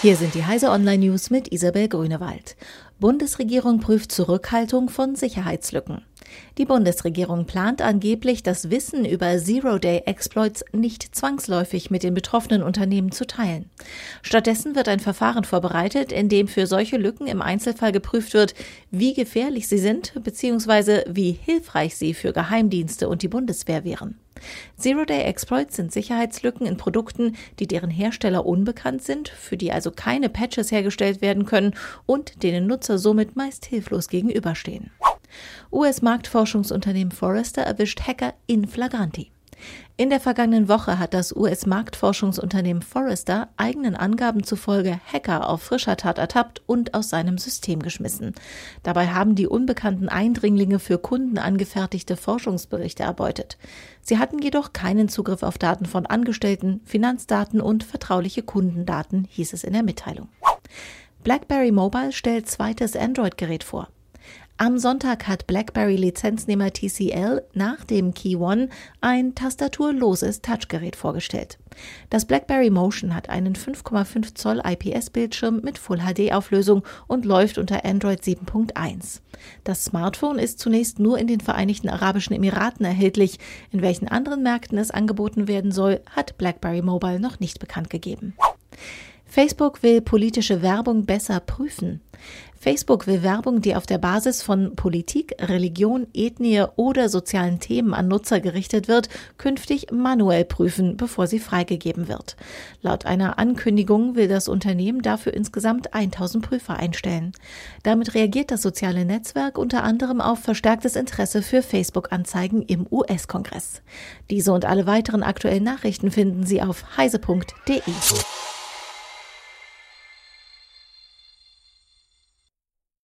Hier sind die Heise Online News mit Isabel Grünewald. Bundesregierung prüft Zurückhaltung von Sicherheitslücken. Die Bundesregierung plant angeblich, das Wissen über Zero-Day-Exploits nicht zwangsläufig mit den betroffenen Unternehmen zu teilen. Stattdessen wird ein Verfahren vorbereitet, in dem für solche Lücken im Einzelfall geprüft wird, wie gefährlich sie sind bzw. wie hilfreich sie für Geheimdienste und die Bundeswehr wären. Zero-Day-Exploits sind Sicherheitslücken in Produkten, die deren Hersteller unbekannt sind, für die also keine Patches hergestellt werden können und denen Nutzer somit meist hilflos gegenüberstehen. US-Marktforschungsunternehmen Forrester erwischt Hacker in flagranti. In der vergangenen Woche hat das US-Marktforschungsunternehmen Forrester eigenen Angaben zufolge Hacker auf frischer Tat ertappt und aus seinem System geschmissen. Dabei haben die unbekannten Eindringlinge für Kunden angefertigte Forschungsberichte erbeutet. Sie hatten jedoch keinen Zugriff auf Daten von Angestellten, Finanzdaten und vertrauliche Kundendaten, hieß es in der Mitteilung. BlackBerry Mobile stellt zweites Android-Gerät vor. Am Sonntag hat BlackBerry Lizenznehmer TCL nach dem Key One ein tastaturloses Touchgerät vorgestellt. Das BlackBerry Motion hat einen 5,5 Zoll IPS-Bildschirm mit Full HD-Auflösung und läuft unter Android 7.1. Das Smartphone ist zunächst nur in den Vereinigten Arabischen Emiraten erhältlich. In welchen anderen Märkten es angeboten werden soll, hat BlackBerry Mobile noch nicht bekannt gegeben. Facebook will politische Werbung besser prüfen. Facebook will Werbung, die auf der Basis von Politik, Religion, Ethnie oder sozialen Themen an Nutzer gerichtet wird, künftig manuell prüfen, bevor sie freigegeben wird. Laut einer Ankündigung will das Unternehmen dafür insgesamt 1000 Prüfer einstellen. Damit reagiert das soziale Netzwerk unter anderem auf verstärktes Interesse für Facebook-Anzeigen im US-Kongress. Diese und alle weiteren aktuellen Nachrichten finden Sie auf heise.de.